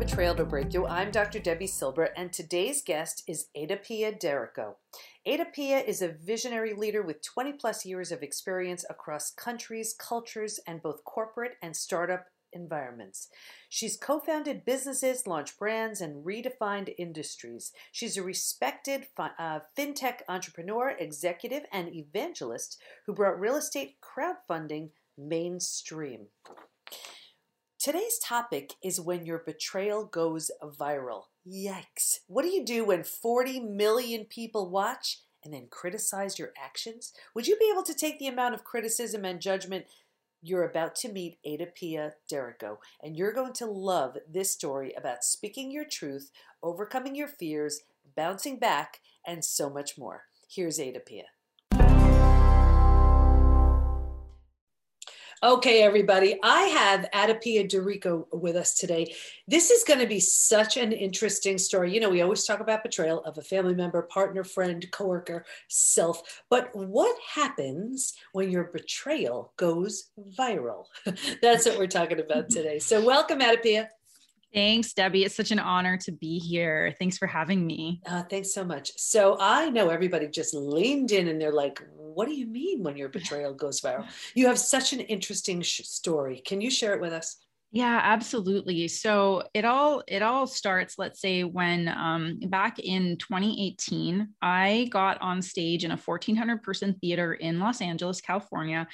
Betrayal to Breakthrough. I'm Dr. Debi Silber, and today's guest is Ada Pia d'Errico. Ada Pia is a visionary leader with 20 plus years of experience across countries, cultures, and both corporate and startup environments. She's co founded businesses, launched brands, and redefined industries. She's a respected uh, fintech entrepreneur, executive, and evangelist who brought real estate crowdfunding mainstream. Today's topic is when your betrayal goes viral. Yikes. What do you do when 40 million people watch and then criticize your actions? Would you be able to take the amount of criticism and judgment? You're about to meet Ada Pia d'Errico, and you're going to love this story about speaking your truth, overcoming your fears, bouncing back, and so much more. Here's Ada Pia. Okay, everybody, I have Ada Pia d'Errico with us today. This is going to be such an interesting story. You know, we always talk about betrayal of a family member, partner, friend, coworker, self. But what happens when your betrayal goes viral? That's what we're talking about today. So, welcome, Ada Pia. Thanks, Debi. It's such an honor to be here. Thanks for having me. Uh, thanks so much. So I know everybody just leaned in and they're like, what do you mean when your betrayal goes viral? You have such an interesting sh- story. Can you share it with us? Yeah, absolutely. So it all it all starts, let's say, when um, back in 2018, I got on stage in a 1,400 person theater in Los Angeles, California,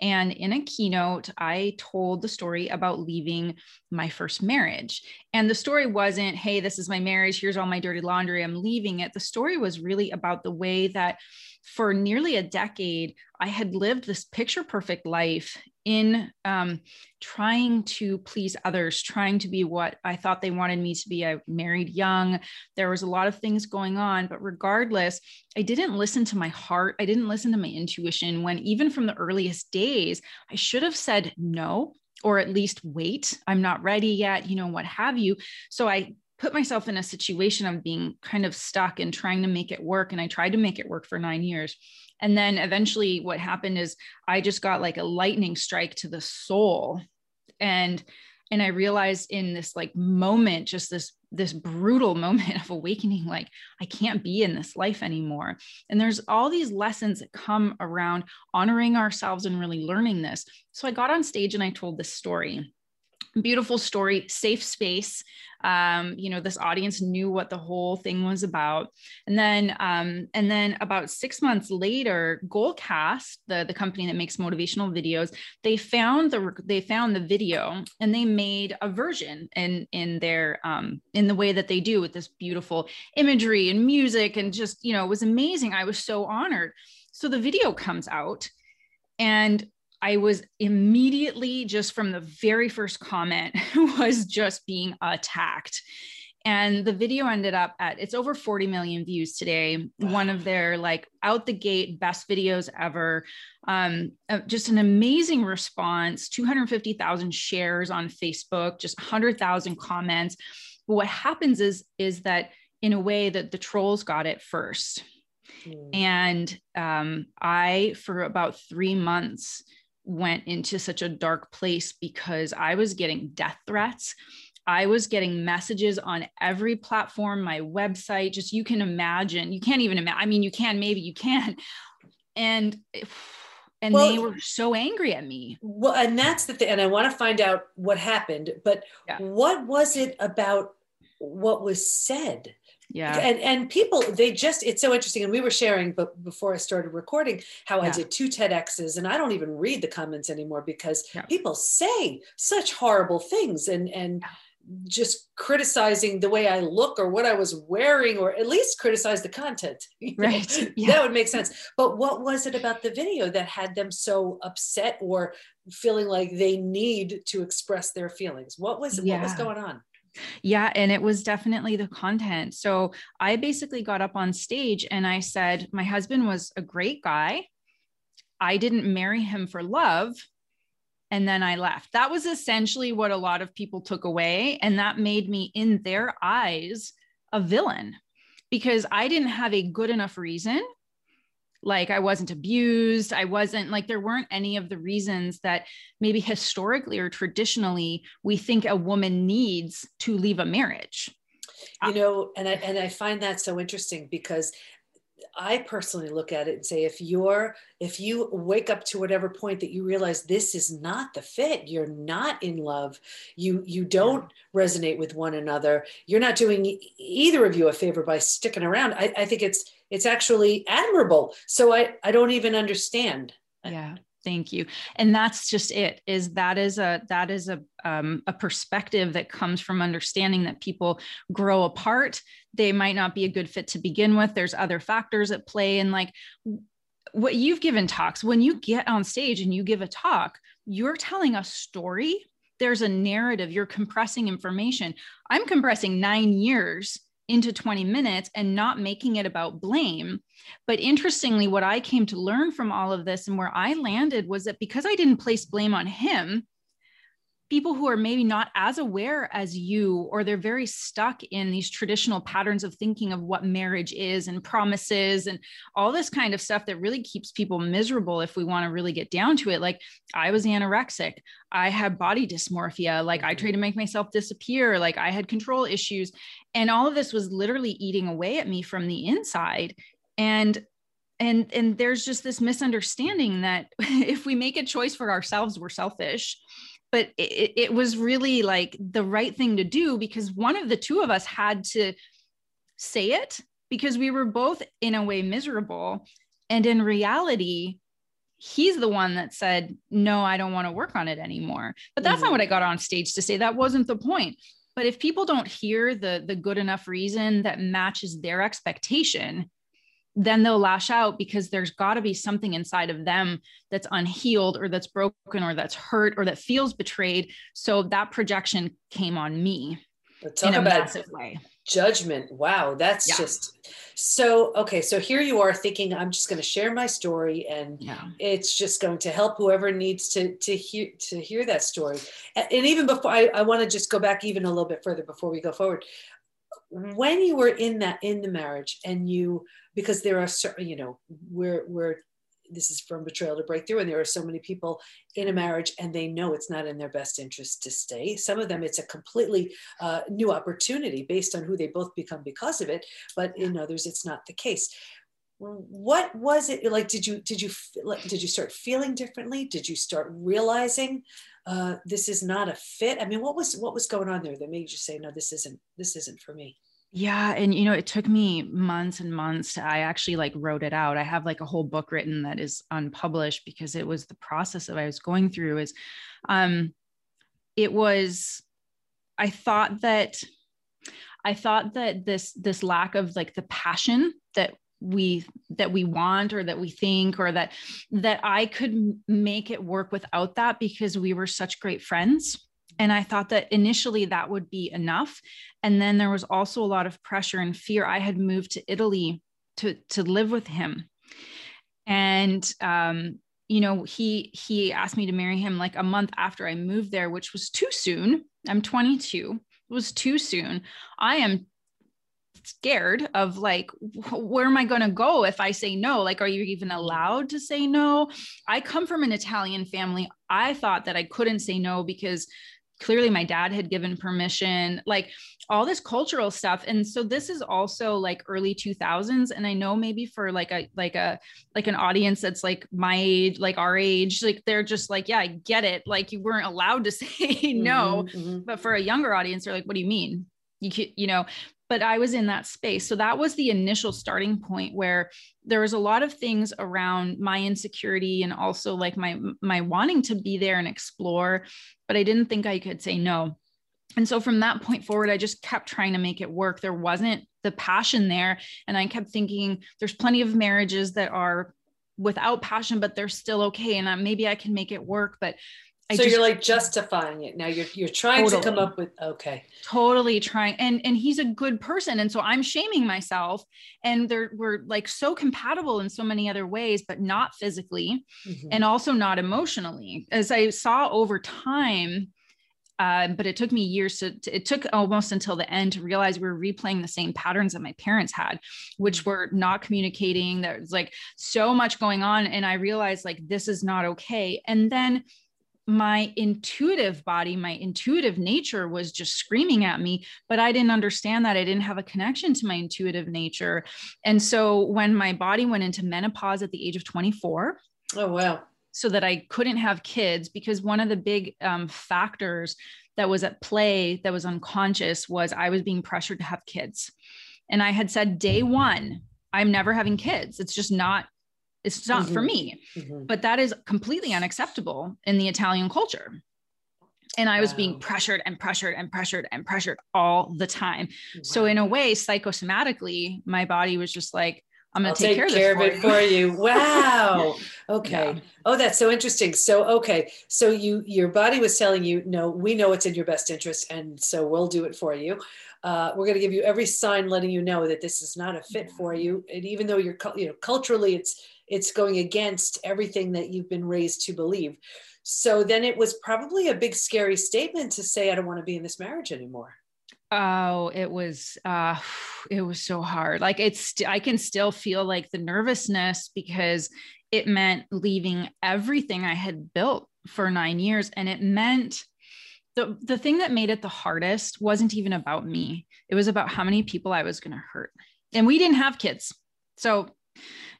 and in a keynote, I told the story about leaving my first marriage. And the story wasn't, "Hey, this is my marriage. Here's all my dirty laundry. I'm leaving it." The story was really about the way that for nearly a decade, I had lived this picture perfect life in um, trying to please others, trying to be what I thought they wanted me to be. I married young. There was a lot of things going on, but regardless, I didn't listen to my heart. I didn't listen to my intuition when, even from the earliest days, I should have said no or at least wait. I'm not ready yet, you know, what have you. So I put myself in a situation of being kind of stuck and trying to make it work. And I tried to make it work for nine years. And then eventually, what happened is I just got like a lightning strike to the soul. And and I realized in this like moment, just this this brutal moment of awakening like i can't be in this life anymore and there's all these lessons that come around honoring ourselves and really learning this so i got on stage and i told this story beautiful story safe space. Um, you know this audience knew what the whole thing was about. And then um, and then about six months later goalcast the, the company that makes motivational videos they found the they found the video and they made a version in in their um, in the way that they do with this beautiful imagery and music and just you know it was amazing. I was so honored. So the video comes out and I was immediately just from the very first comment was just being attacked. And the video ended up at it's over 40 million views today. Wow. One of their like out the gate best videos ever. Um, uh, just an amazing response 250,000 shares on Facebook, just 100,000 comments. But what happens is, is that in a way that the trolls got it first. Mm. And um, I, for about three months, went into such a dark place because I was getting death threats. I was getting messages on every platform, my website, just you can imagine, you can't even imagine. I mean, you can, maybe you can. And and well, they were so angry at me. Well, and that's the thing. And I want to find out what happened, but yeah. what was it about what was said yeah and and people they just it's so interesting and we were sharing but before i started recording how yeah. i did two tedx's and i don't even read the comments anymore because yeah. people say such horrible things and and just criticizing the way I look or what I was wearing, or at least criticize the content. Right. Yeah. That would make sense. But what was it about the video that had them so upset or feeling like they need to express their feelings? What was yeah. what was going on? Yeah, and it was definitely the content. So I basically got up on stage and I said, My husband was a great guy. I didn't marry him for love. And then I left. That was essentially what a lot of people took away. And that made me, in their eyes, a villain because I didn't have a good enough reason like i wasn't abused i wasn't like there weren't any of the reasons that maybe historically or traditionally we think a woman needs to leave a marriage. You know and i and i find that so interesting because I personally look at it and say, if you're, if you wake up to whatever point that you realize this is not the fit, you're not in love, you you don't resonate with one another, you're not doing either of you a favor by sticking around. I, I think it's it's actually admirable. So I I don't even understand. Yeah thank you. And that's just it is that is a that is a um, a perspective that comes from understanding that people grow apart. They might not be a good fit to begin with. There's other factors at play. And like what you've given talks when you get on stage and you give a talk you're telling a story. There's a narrative. You're compressing information. I'm compressing 9 years into 20 minutes and not making it about blame. But interestingly, what I came to learn from all of this and where I landed was that because I didn't place blame on him, people who are maybe not as aware as you or they're very stuck in these traditional patterns of thinking of what marriage is and promises and all this kind of stuff that really keeps people miserable if we want to really get down to it. Like i was anorexic. I had body dysmorphia. Like i mm-hmm. tried to make myself disappear. Like i had control issues. And all of this was literally eating away at me from the inside. And and and there's just this misunderstanding that if we make a choice for ourselves we're selfish but it, it was really like the right thing to do because one of the two of us had to say it because we were both in a way miserable. And in reality he's the one that said no i don't want to work on it anymore. But that's mm-hmm. not what i got on stage to say. That wasn't the point. But if people don't hear the the good enough reason that matches their expectation then they'll lash out because there's got to be something inside of them that's unhealed or that's broken or that's hurt or that feels betrayed. So that projection came on me in a massive way. Judgment. Wow, that's yeah. just so okay. So here you are thinking, I'm just going to share my story, and yeah. it's just going to help whoever needs to to hear to hear that story. And, and even before, I, I want to just go back even a little bit further before we go forward. When you were in that in the marriage, and you because there are certain, you know, we're, we're, this is from betrayal to breakthrough and there are so many people in a marriage and they know it's not in their best interest to stay. Some of them it's a completely uh, new opportunity based on who they both become because of it but in others it's not the case. What was it like did you did you like, did you start feeling differently? Did you start realizing uh, this is not a fit? I mean what was what was going on there that made you say no this isn't this isn't for me yeah. And, you know, it took me months and months. To, I actually like wrote it out. I have like a whole book written that is unpublished because it was the process that I was going through is, um, it was, I thought that, I thought that this, this lack of like the passion that we that we want or that we think or that that I could make it work without that because we were such great friends and I thought that initially that would be enough. And then there was also a lot of pressure and fear. I had moved to Italy to, to live with him. And, um, you know, he he asked me to marry him like a month after I moved there, which was too soon. I'm 22. It was too soon. I am scared of like where am i going to go if i say no like are you even allowed to say no i come from an italian family i thought that i couldn't say no because clearly my dad had given permission like all this cultural stuff. And so this is also like early 2000s and i know maybe for like a like a like an audience that's like my age like our age like they're just like yeah i get it. Like you weren't allowed to say no. Mm-hmm, mm-hmm. but for a younger audience they're like what do you mean? You you know but I was in that space. So that was the initial starting point where there was a lot of things around my insecurity and also like my my wanting to be there and explore, but I didn't think I could say no. And so from that point forward, I just kept trying to make it work. There wasn't the passion there. And I kept thinking there's plenty of marriages that are without passion, but they're still okay. And maybe I can make it work. But I so just, you're like justifying it now. You're you're trying totally, to come up with okay. Totally trying, and and he's a good person, and so I'm shaming myself. And they're we're like so compatible in so many other ways, but not physically, mm-hmm. and also not emotionally. As I saw over time, uh, but it took me years to, to, it took almost until the end to realize we were replaying the same patterns that my parents had which were not communicating there's like so much going on and i realized like this is not okay and then my intuitive body, my intuitive nature was just screaming at me, but I didn't understand that. I didn't have a connection to my intuitive nature. And so when my body went into menopause at the age of 24, oh, wow. So that I couldn't have kids, because one of the big um, factors that was at play that was unconscious was I was being pressured to have kids. And I had said day one, I'm never having kids. It's just not it's not mm-hmm. for me. Mm-hmm. But that is completely unacceptable in the Italian culture. And I was wow. being pressured and pressured and pressured and pressured all the time. Wow. So, in a way, psychosomatically, my body was just like, I'm going to take, care, care of, it for you. Wow. Okay. Yeah. Oh, that's so interesting. So, okay. So you, your body was telling you, no, we know it's in your best interest. And so we'll do it for you. Uh, we're going to give you every sign letting you know that this is not a fit for you. And even though you're, you know, culturally it's, it's going against everything that you've been raised to believe. So then it was probably a big scary statement to say, I don't want to be in this marriage anymore. Oh, it was uh it was so hard. Like it's I can still feel like the nervousness because it meant leaving everything I had built for 9 years and it meant the the thing that made it the hardest wasn't even about me. It was about how many people I was going to hurt. And we didn't have kids. So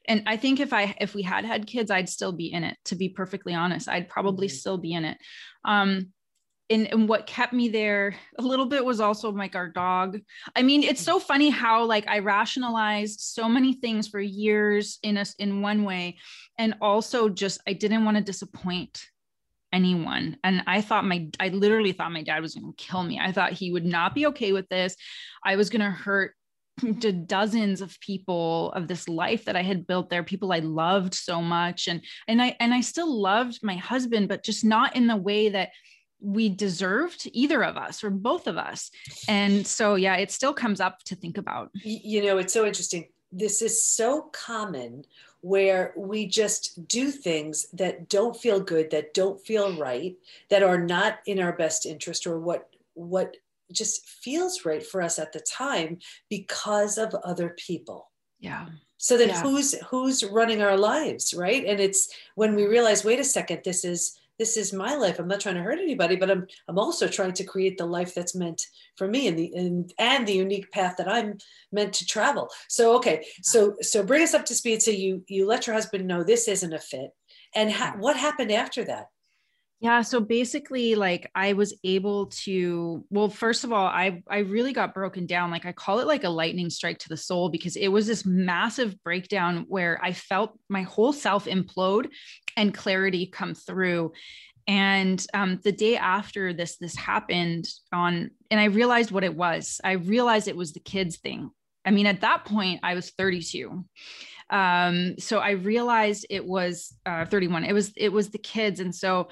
and i think if i if we had had kids i'd still be in it to be perfectly honest. I'd probably mm-hmm. still be in it. Um and, and what kept me there a little bit was also like our dog. I mean it's so funny how like i rationalized so many things for years in us in one way. And also just i didn't want to disappoint anyone. And i thought my i literally thought my dad was going to kill me. I thought he would not be okay with this. I was going to hurt to dozens of people of this life that I had built there, people I loved so much. And and I and I still loved my husband, but just not in the way that we deserved either of us or both of us. And so yeah, it still comes up to think about. You know, it's so interesting. This is so common where we just do things that don't feel good, that don't feel right, that are not in our best interest or what what just feels right for us at the time because of other people. Yeah. So then yeah. who's who's running our lives right? And it's when we realize wait a second this is this is my life. I'm not trying to hurt anybody but i'm i'm also trying to create the life that's meant for me and the and, and the unique path that i'm meant to travel. So okay so so bring us up to speed so you you let your husband know this isn't a fit. And ha- what happened after that yeah, so basically like I was able to well first of all I I really got broken down like I call it like a lightning strike to the soul because it was this massive breakdown where I felt my whole self implode and clarity come through. And um, the day after this this happened on and i realized what it was. I realized it was the kids thing. I mean at that point i was 32 um, so i realized it was uh, 31 it was it was the kids. And so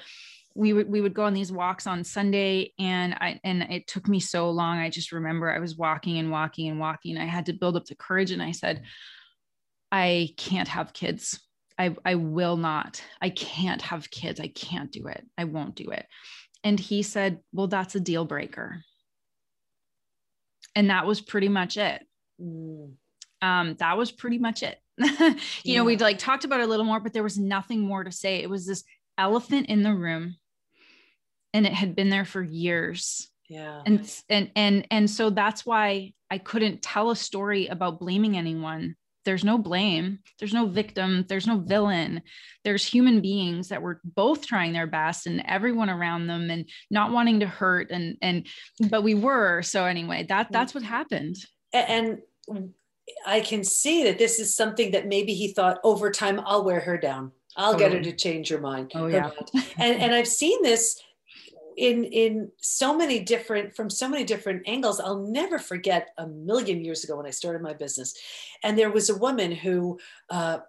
we would we would go on these walks on Sunday and I and it took me so long. I just remember I was walking and walking and walking. I had to build up the courage and I said, I can't have kids. I I will not. I can't have kids. I can't do it. I won't do it. And he said, Well, that's a deal breaker. And that was pretty much it. Mm. Um, that was pretty much it. you yeah. know, we'd like talked about it a little more, but there was nothing more to say. It was this elephant in the room and it had been there for years. Yeah. And and and and so that's why i couldn't tell a story about blaming anyone. There's no blame. There's no victim. There's no villain. There's human beings that were both trying their best and everyone around them and not wanting to hurt and and but we were. So anyway that mm-hmm. that's what happened. And i can see that this is something that maybe he thought over time i'll wear her down. I'll get oh. her to change her mind. Oh yeah. Mind. And and I've seen this in in so many different from so many different angles. I'll never forget a million years ago when I started my business, and there was a woman who. Uh,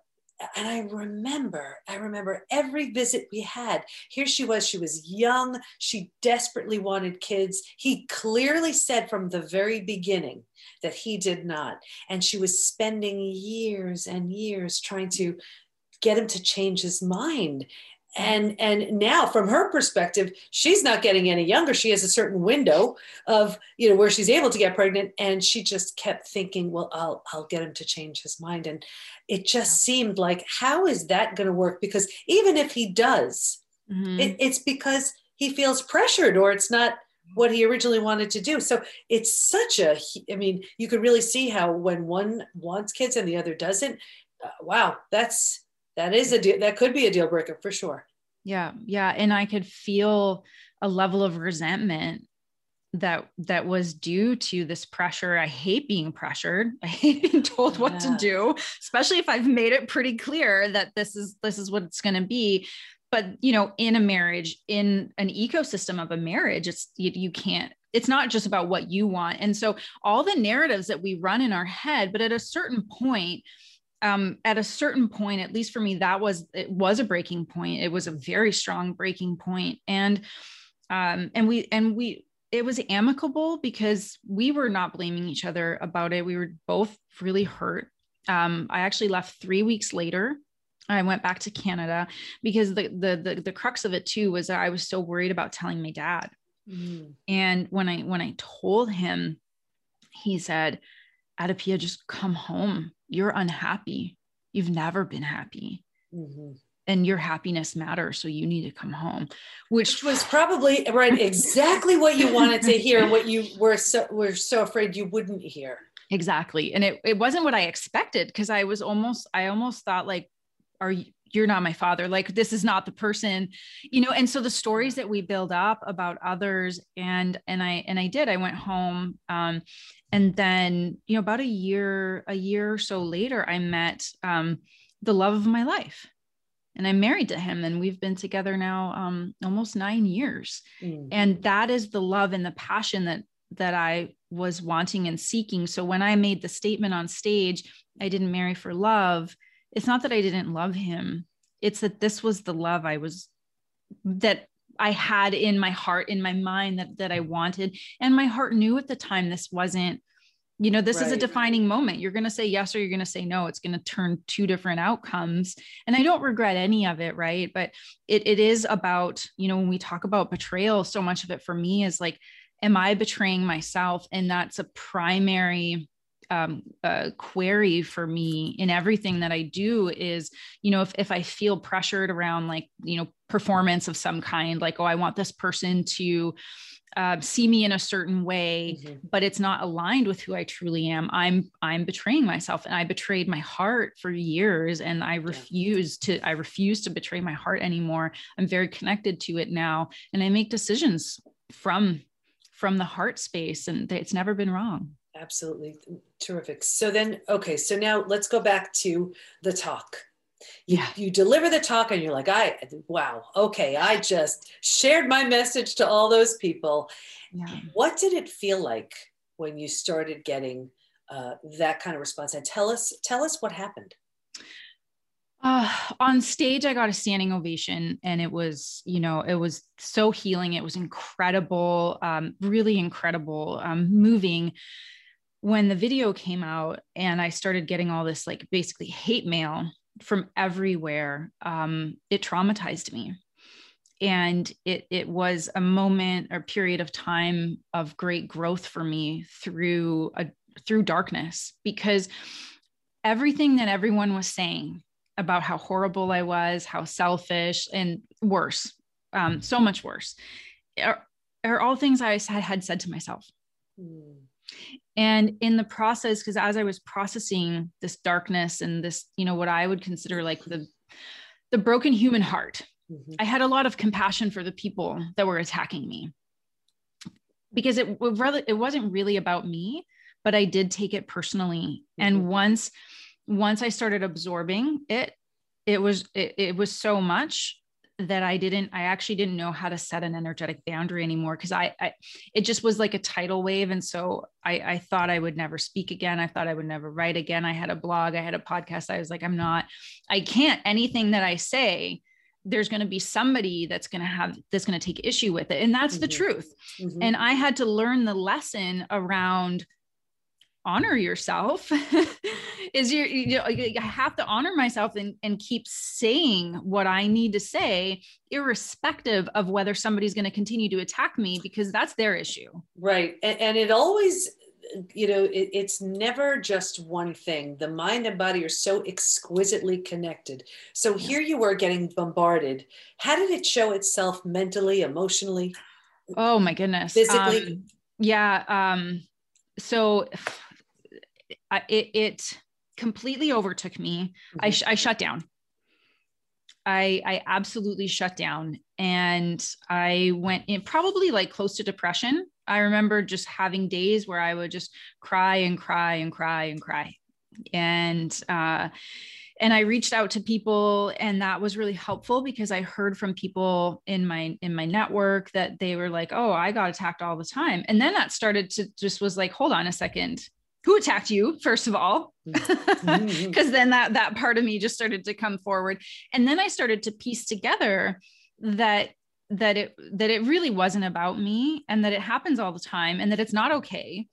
and I remember, I remember every visit we had. Here she was, she was young, she desperately wanted kids. He clearly said from the very beginning that he did not. And she was spending years and years trying to get him to change his mind and and now from her perspective she's not getting any younger. She has a certain window of you know where she's able to get pregnant. And she just kept thinking well i'll i'll get him to change his mind. And it just seemed like how is that going to work? Because even if he does mm-hmm. it, it's because he feels pressured or it's not what he originally wanted to do. So it's such a i mean you could really see how when one wants kids and the other doesn't uh, wow that's that is a deal that could be a deal breaker for sure. Yeah yeah and i could feel a level of resentment that that was due to this pressure. I hate being pressured. I hate being told what yeah. to do especially if i've made it pretty clear that this is this is what it's going to be. But you know in a marriage in an ecosystem of a marriage it's you, you can't it's not just about what you want. And so all the narratives that we run in our head but at a certain point um, at a certain point, at least for me, that was it was a breaking point. It was a very strong breaking point, and um, and we and we it was amicable because we were not blaming each other about it. We were both really hurt. Um, I actually left three weeks later. I went back to Canada because the, the the the crux of it too was that I was so worried about telling my dad. Mm. And when I when I told him, he said, Adapia, just come home you're unhappy. You've never been happy. Mm-hmm. And your happiness matters. So you need to come home, which, which was probably right exactly what you wanted to hear, what you were so were so afraid you wouldn't hear. Exactly. And it, it wasn't what I expected because I was almost, I almost thought like, are you you're not my father like this is not the person you know and so the stories that we build up about others and and i and i did i went home um and then you know about a year a year or so later i met um the love of my life and i'm married to him and we've been together now um almost 9 years mm. and that is the love and the passion that that i was wanting and seeking so when i made the statement on stage i didn't marry for love it's not that I didn't love him. It's that this was the love I was that I had in my heart, in my mind that that I wanted. And my heart knew at the time this wasn't, you know, this right. is a defining moment. You're going to say yes or you're going to say no. It's going to turn two different outcomes. And I don't regret any of it, right? But it it is about, you know, when we talk about betrayal, so much of it for me is like, am I betraying myself? And that's a primary um, uh, query for me in everything that I do is, you know, if, if I feel pressured around like, you know, performance of some kind, like, oh, I want this person to uh, see me in a certain way, mm-hmm. but it's not aligned with who I truly am. I'm I'm betraying myself, and I betrayed my heart for years, and I refuse yeah. to I refuse to betray my heart anymore. I'm very connected to it now, and I make decisions from from the heart space, and it's never been wrong. Absolutely terrific. So then, okay, so now let's go back to the talk. You, yeah. you deliver the talk and you're like, I, wow, okay, I just shared my message to all those people. Yeah. What did it feel like when you started getting uh, that kind of response? And tell us, tell us what happened. Uh, on stage, I got a standing ovation, and it was, you know, it was so healing. It was incredible, um, really incredible, um, moving when the video came out and I started getting all this like basically hate mail from everywhere, um, it traumatized me. And it it was a moment or period of time of great growth for me through a through darkness because everything that everyone was saying about how horrible I was, how selfish, and worse, um, so much worse, are, are all things I had said to myself. Mm. And in the process, because as I was processing this darkness and this, you know, what I would consider like the the broken human heart, mm-hmm. I had a lot of compassion for the people that were attacking me. Because it it wasn't really about me, but I did take it personally. Mm-hmm. And once once I started absorbing it, it was it, it was so much that I didn't, I actually didn't know how to set an energetic boundary anymore because I, I, it just was like a tidal wave. And so I, I thought I would never speak again. I thought I would never write again. I had a blog, I had a podcast. I was like, I'm not, I can't, anything that I say, there's going to be somebody that's going to have, that's going to take issue with it. And that's mm-hmm. the truth. Mm-hmm. And I had to learn the lesson around honor yourself is you you know i have to honor myself and, and keep saying what i need to say irrespective of whether somebody's going to continue to attack me because that's their issue. Right and, and it always you know it, it's never just one thing. The mind and body are so exquisitely connected. So yeah. here you were getting bombarded. How did it show itself mentally emotionally? Oh my goodness physically? um, yeah um so it, it completely overtook me mm-hmm. I, sh- I shut down I, I absolutely shut down and I went in probably like close to depression. I remember just having days where I would just cry and cry and cry and cry. And, uh, and I reached out to people and that was really helpful because I heard from people in my in my network that they were like, "Oh, I got attacked all the time." And then that started to just was like, "Hold on a second who attacked you first of all because mm-hmm. then that that part of me just started to come forward. And then i started to piece together that that it that it really wasn't about me and that it happens all the time and that it's not okay.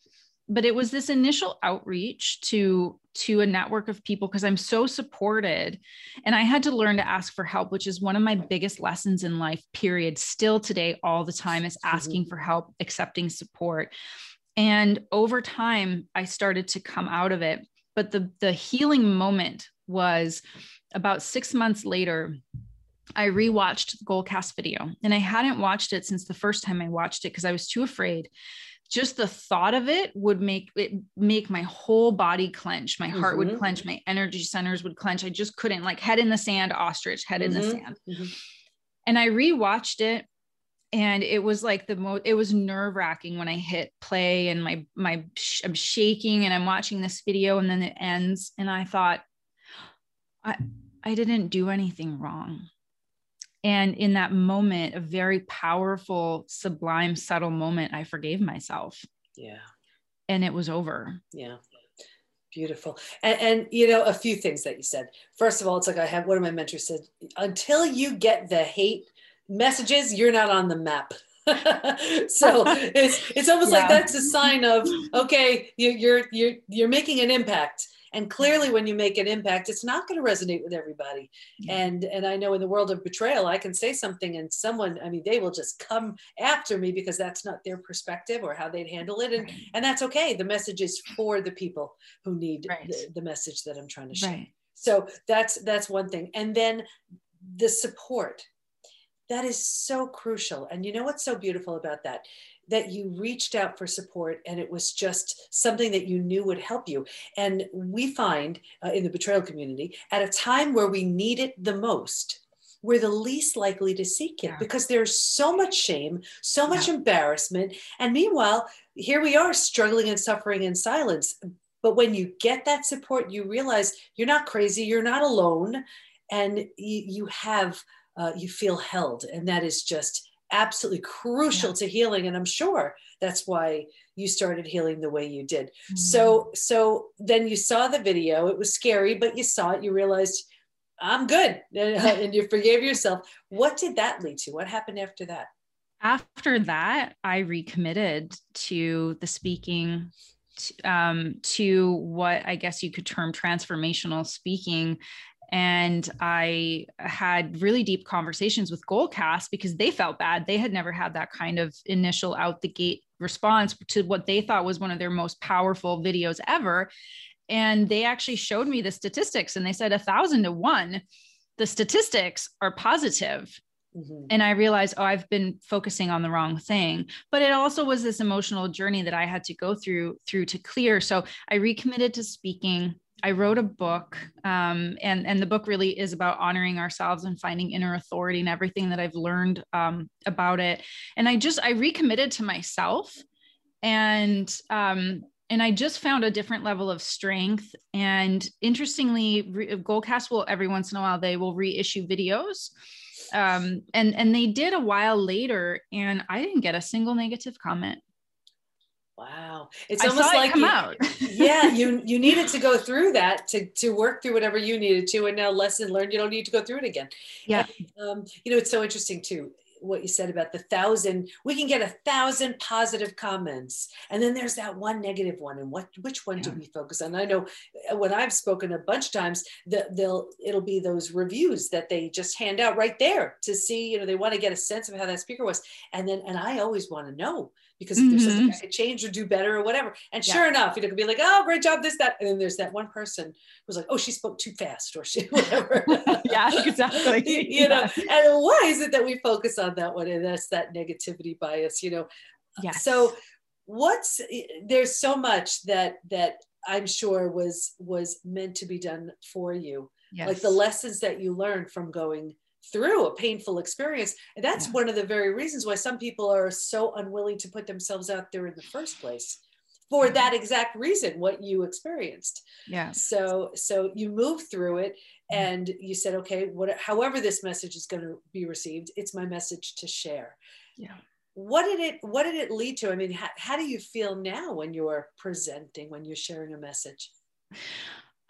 But it was this initial outreach to to a network of people because i'm so supported. And i had to learn to ask for help which is one of my biggest lessons in life period still today all the time is mm-hmm. asking for help accepting support and over time, I started to come out of it. But the, the healing moment was about six months later. I rewatched the Goalcast video and I hadn't watched it since the first time I watched it because I was too afraid. Just the thought of it would make it make my whole body clench. My heart mm-hmm. would clench, my energy centers would clench. I just couldn't like head in the sand, ostrich, head mm-hmm. in the mm-hmm. sand. Mm-hmm. And I rewatched it and it was like the most it was nerve wracking when i hit play and my my i'm shaking and i'm watching this video and then it ends and i thought i i didn't do anything wrong. And in that moment a very powerful sublime subtle moment i forgave myself. Yeah. And it was over. Yeah. Beautiful. And, and you know a few things that you said. First of all it's like i have one of my mentors said until you get the hate messages, you're not on the map. so it's it's almost yeah. like that's a sign of okay, you, you're you're you're making an impact. And clearly, when you make an impact, it's not going to resonate with everybody. And and I know in the world of betrayal, I can say something, and someone, I mean, they will just come after me because that's not their perspective or how they'd handle it, and right. and that's okay. The message is for the people who need right. the, the, message that I'm trying to share. Right. So that's that's one thing, and then the support that is so crucial. And you know what's so beautiful about that? That you reached out for support and it was just something that you knew would help you. And we find uh, in the betrayal community at a time where we need it the most, we're the least likely to seek it yeah. because there's so much shame, so much yeah. embarrassment. And meanwhile, here we are struggling and suffering in silence. But when you get that support, you realize you're not crazy, you're not alone, and you, you have uh, you feel held. And that is just absolutely crucial yeah. to healing. And I'm sure that's why you started healing the way you did. Mm-hmm. So, so then you saw the video, it was scary, but you saw it, you realized I'm good. and you forgave yourself. What did that lead to? What happened after that? After that, I recommitted to the speaking um, to what I guess you could term transformational speaking and I had really deep conversations with Goalcast because they felt bad. They had never had that kind of initial out the gate response to what they thought was one of their most powerful videos ever. And they actually showed me the statistics and they said a thousand to one, the statistics are positive. Mm-hmm. And I realized, oh, I've been focusing on the wrong thing. But it also was this emotional journey that I had to go through through to clear. So I recommitted to speaking I wrote a book, um, and and the book really is about honoring ourselves and finding inner authority and everything that I've learned um, about it. And I just I recommitted to myself, and um, and I just found a different level of strength. And interestingly, re- Goalcast will every once in a while they will reissue videos, um, and and they did a while later, and I didn't get a single negative comment. Wow. It's I almost like it you, yeah, you you needed to go through that to to work through whatever you needed to and now lesson learned you don't need to go through it again. Yeah. And, um, you know, it's so interesting too. what you said about the thousand we can get a thousand positive comments and then there's that one negative one and what which one yeah. do we focus on i know uh, when i've spoken a bunch of times that they'll it'll be those reviews that they just hand out right there to see you know they want to get a sense of how that speaker was and then and i always want to know because mm-hmm. there's something I could change or do better or whatever. And yeah. sure enough, you know, could be like, oh, great job, this, that. And then there's that one person who's like, oh, she spoke too fast or she, whatever. yeah, exactly. you yeah. know, and why is it that we focus on that one? And that's that negativity bias, you know? Yeah. So what's, there's so much that, that I'm sure was, was meant to be done for you. Yes. Like the lessons that you learned from going through a painful experience. And that's yeah. one of the very reasons why some people are so unwilling to put themselves out there in the first place for that exact reason what you experienced. Yeah. So so you move through it and you said okay what however this message is going to be received it's my message to share. Yeah. What did it what did it lead to? I mean how, how do you feel now when you're presenting when you're sharing a message?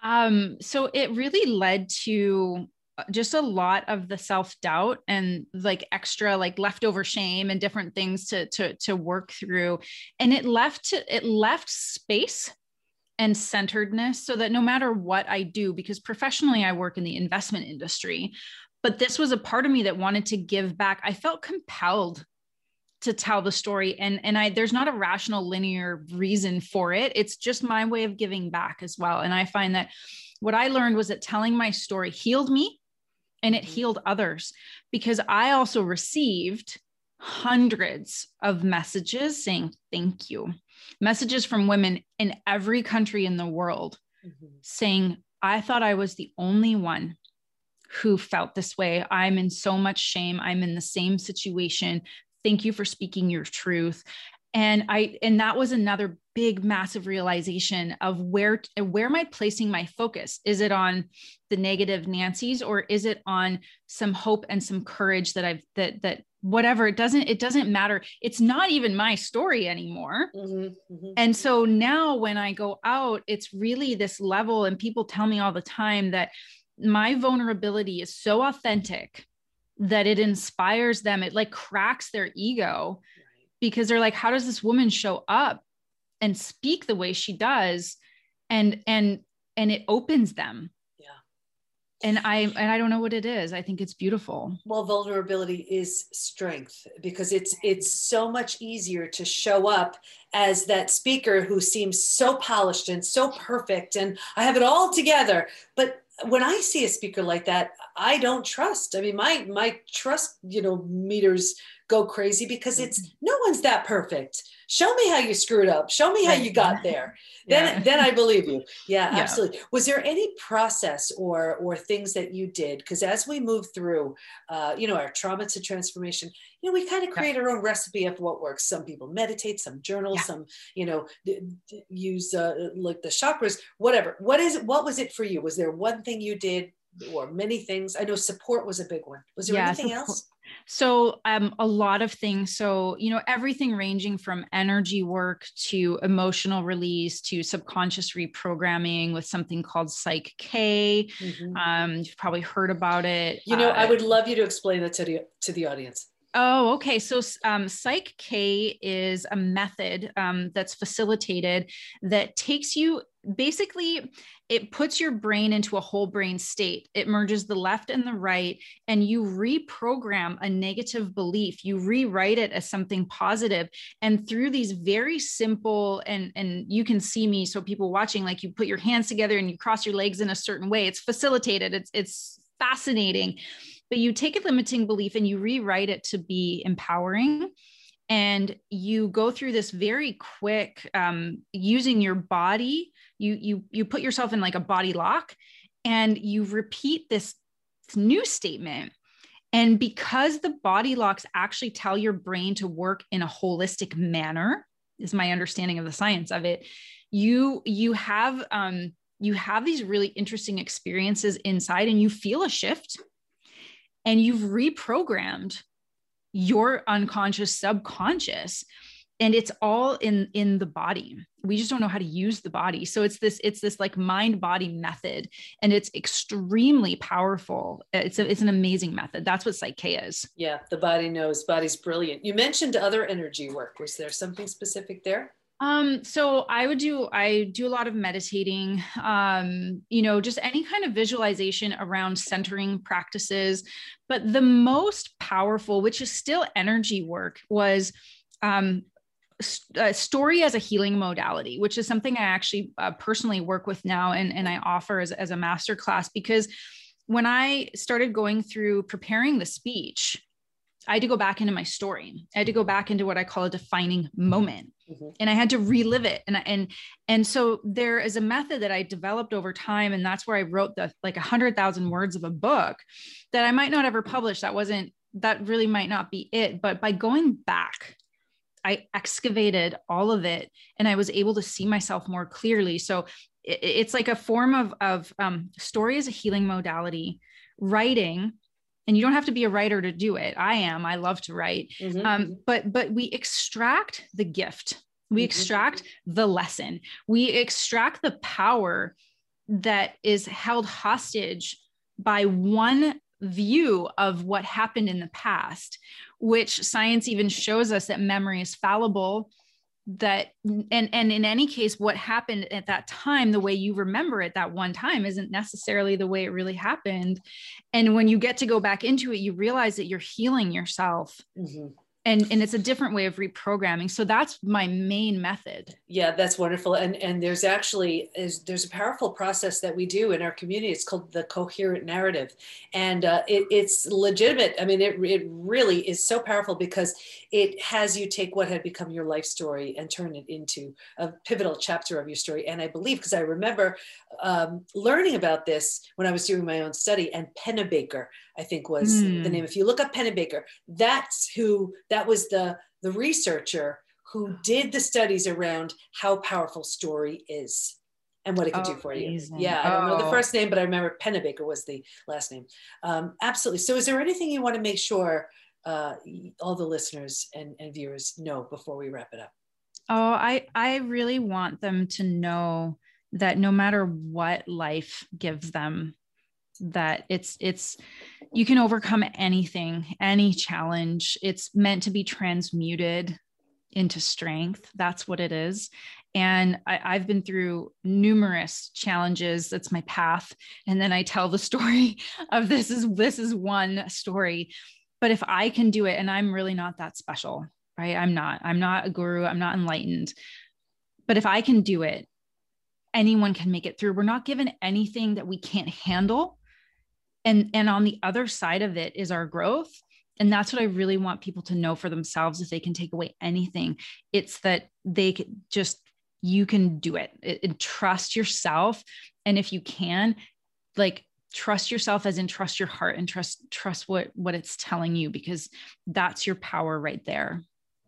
Um so it really led to Uh, just a lot of the self-doubt and like extra like leftover shame and different things to to to work through. And it left it left space and centeredness so that no matter what I do because professionally I work in the investment industry but this was a part of me that wanted to give back. I felt compelled to tell the story and and I there's not a rational linear reason for it. It's just my way of giving back as well. And I find that what I learned was that telling my story healed me and it healed others because I also received hundreds of messages saying thank you. Messages from women in every country in the world mm-hmm. saying, I thought I was the only one who felt this way. I'm in so much shame. I'm in the same situation. Thank you for speaking your truth and i and that was another big massive realization of where where am i placing my focus? Is it on the negative nancy's or is it on some hope and some courage that i've that that whatever it doesn't it doesn't matter. It's not even my story anymore. Mm-hmm, mm-hmm. and so now when i go out it's really this level and people tell me all the time that my vulnerability is so authentic that it inspires them. It like cracks their ego because they're like how does this woman show up and speak the way she does and and and it opens them. Yeah. And i and i don't know what it is. I think it's beautiful. Well vulnerability is strength because it's it's so much easier to show up as that speaker who seems so polished and so perfect and i have it all together. But when I see a speaker like that, I don't trust. I mean, my my trust, you know, meters go crazy because it's mm-hmm. no one's that perfect. Show me how you screwed up. Show me how you got there. yeah. Then then I believe you. Yeah, yeah, absolutely. Was there any process or or things that you did? Because as we move through, uh, you know, our trauma to transformation, you know, we kind of create yeah. our own recipe of what works. Some people meditate, some journal, some you know d- d- use uh, like the chakras, whatever. What is? What was it for you? Was there one thing you did? Or many things. I know support was a big one. Was there yeah, anything support, else? So, um, a lot of things. So, you know, everything ranging from energy work to emotional release to subconscious reprogramming with something called Psych K. Mm-hmm. Um, you've probably heard about it. You know, uh, I would love you to explain that to the to the audience. Oh, okay. So um, Psych K is a method um, that's facilitated that takes you basically, it puts your brain into a whole brain state. It merges the left and the right, and you reprogram a negative belief. You rewrite it as something positive. And through these very simple, and, and you can see me, so people watching, like you put your hands together and you cross your legs in a certain way. It's facilitated, it's, it's fascinating but you take a limiting belief and you rewrite it to be empowering. And you go through this very quick um, using your body you you you put yourself in like a body lock and you repeat this new statement. And because the body locks actually tell your brain to work in a holistic manner is my understanding of the science of it you you have um you have these really interesting experiences inside and you feel a shift and you've reprogrammed your unconscious subconscious and it's all in in the body. We just don't know how to use the body. So it's this it's this like mind body method and it's extremely powerful. It's a, it's an amazing method. That's what Psych K is. Yeah the body knows. Body's brilliant. You mentioned other energy work. Was there something specific there um, so I would do, I do a lot of meditating, um, you know, just any kind of visualization around centering practices. But the most powerful, which is still energy work, was um, uh, story as a healing modality, which is something I actually uh, personally work with now and, and I offer as, as a master class because when I started going through preparing the speech, I had to go back into my story. I had to go back into what I call a defining moment. Mm-hmm. And I had to relive it. And, and, and so there is a method that I developed over time. And that's where I wrote the like a hundred thousand words of a book that I might not ever publish. That wasn't, that really might not be it. But by going back, I excavated all of it and I was able to see myself more clearly. So it, it's like a form of, of um, story as a healing modality, writing and you don't have to be a writer to do it i am i love to write mm-hmm. um, mm-hmm. but but we extract the gift we mm-hmm. extract the lesson we extract the power that is held hostage by one view of what happened in the past which science even shows us that memory is fallible that and and in any case what happened at that time the way you remember it that one time isn't necessarily the way it really happened. And when you get to go back into it you realize that you're healing yourself. Mm-hmm and and it's a different way of reprogramming. So that's my main method. Yeah that's wonderful. And and there's actually is there's a powerful process that we do in our community. It's called the coherent narrative. And uh, it, it's legitimate. I mean it, it really is so powerful because it has you take what had become your life story and turn it into a pivotal chapter of your story. And i believe because i remember um, learning about this when i was doing my own study and pennebaker I think was mm. the name. If you look up Pennebaker, that's who that was the the researcher who did the studies around how powerful story is and what it could oh, do for amazing. you. Yeah, I don't oh. know the oh. first name, but I remember Pennebaker was the last name. Um, absolutely. So, is there anything you want to make sure uh, all the listeners and, and viewers know before we wrap it up? Oh, I I really want them to know that no matter what life gives them, that it's it's you can overcome anything any challenge. It's meant to be transmuted into strength. That's what it is. And I, have been through numerous challenges. That's my path. And then i tell the story of this is this is one story. But if i can do it and i'm really not that special right? I'm not i'm not a guru. I'm not enlightened. But if i can do it anyone can make it through. We're not given anything that we can't handle and and on the other side of it is our growth. And that's what i really want people to know for themselves if they can take away anything. It's that they just you can do it. it, it trust yourself. And if you can like trust yourself as in trust your heart and trust trust what what it's telling you because that's your power right there.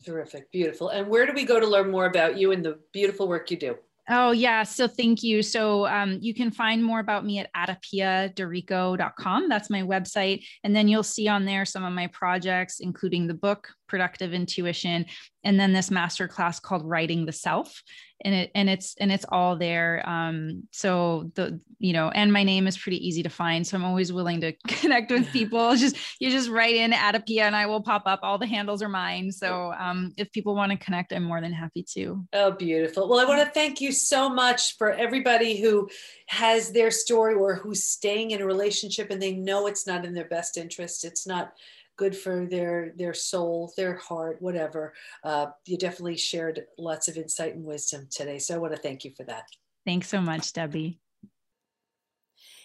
Terrific. Beautiful. And where do we go to learn more about you and the beautiful work you do Oh, yeah. So thank you. So um, you can find more about me at adapiaderrico.com. That's my website. And then you'll see on there some of my projects, including the book, Provocative Intuition, and then this master class called Writing the Self. And it and it's and it's all there. Um so the you know and my name is pretty easy to find so i'm always willing to connect with people. Just you just write in adapia and i will pop up. All the handles are mine. So um if people want to connect i'm more than happy to. Oh beautiful. Well i want to thank you so much for everybody who has their story or who's staying in a relationship and they know it's not in their best interest. It's not good for their their soul, their heart, whatever. Uh, you definitely shared lots of insight and wisdom today. So I want to thank you for that. Thanks so much, Debi.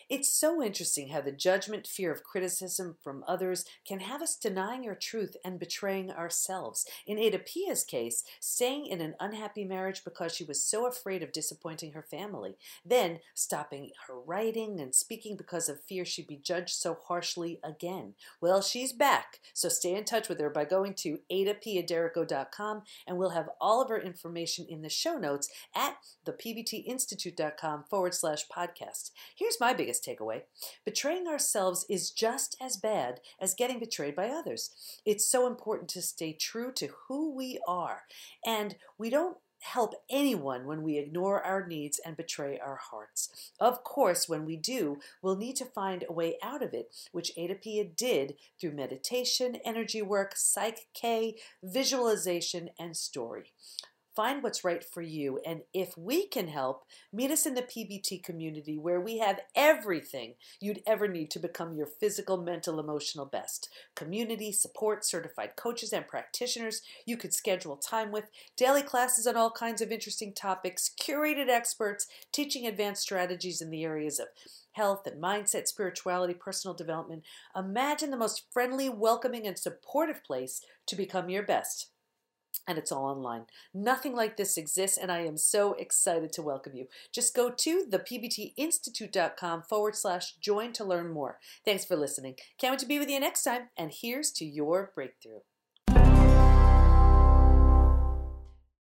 It's so interesting how the judgment, fear of criticism from others can have us denying our truth and betraying ourselves. In Adapia's case, staying in an unhappy marriage because she was so afraid of disappointing her family, then stopping her writing and speaking because of fear she'd be judged so harshly again. Well, she's back, so stay in touch with her by going to adapiaderrico.com and we'll have all of her information in the show notes at thepbtinstitute.com forward slash podcast. Here's my biggest biggest takeaway. Betraying ourselves is just as bad as getting betrayed by others. It's so important to stay true to who we are. And we don't help anyone when we ignore our needs and betray our hearts. Of course, when we do, we'll need to find a way out of it, which Adapia did through meditation, energy work, Psych K, visualization, and story. Find what's right for you. And if we can help, meet us in the PBT community where we have everything you'd ever need to become your physical, mental, emotional best. Community, support, certified coaches and practitioners you could schedule time with, daily classes on all kinds of interesting topics, curated experts teaching advanced strategies in the areas of health and mindset, spirituality, personal development. Imagine the most friendly, welcoming, and supportive place to become your best and it's all online. Nothing like this exists, and I am so excited to welcome you. Just go to thepbtinstitute.com forward slash join to learn more. Thanks for listening. Can't wait to be with you next time, and here's to your breakthrough.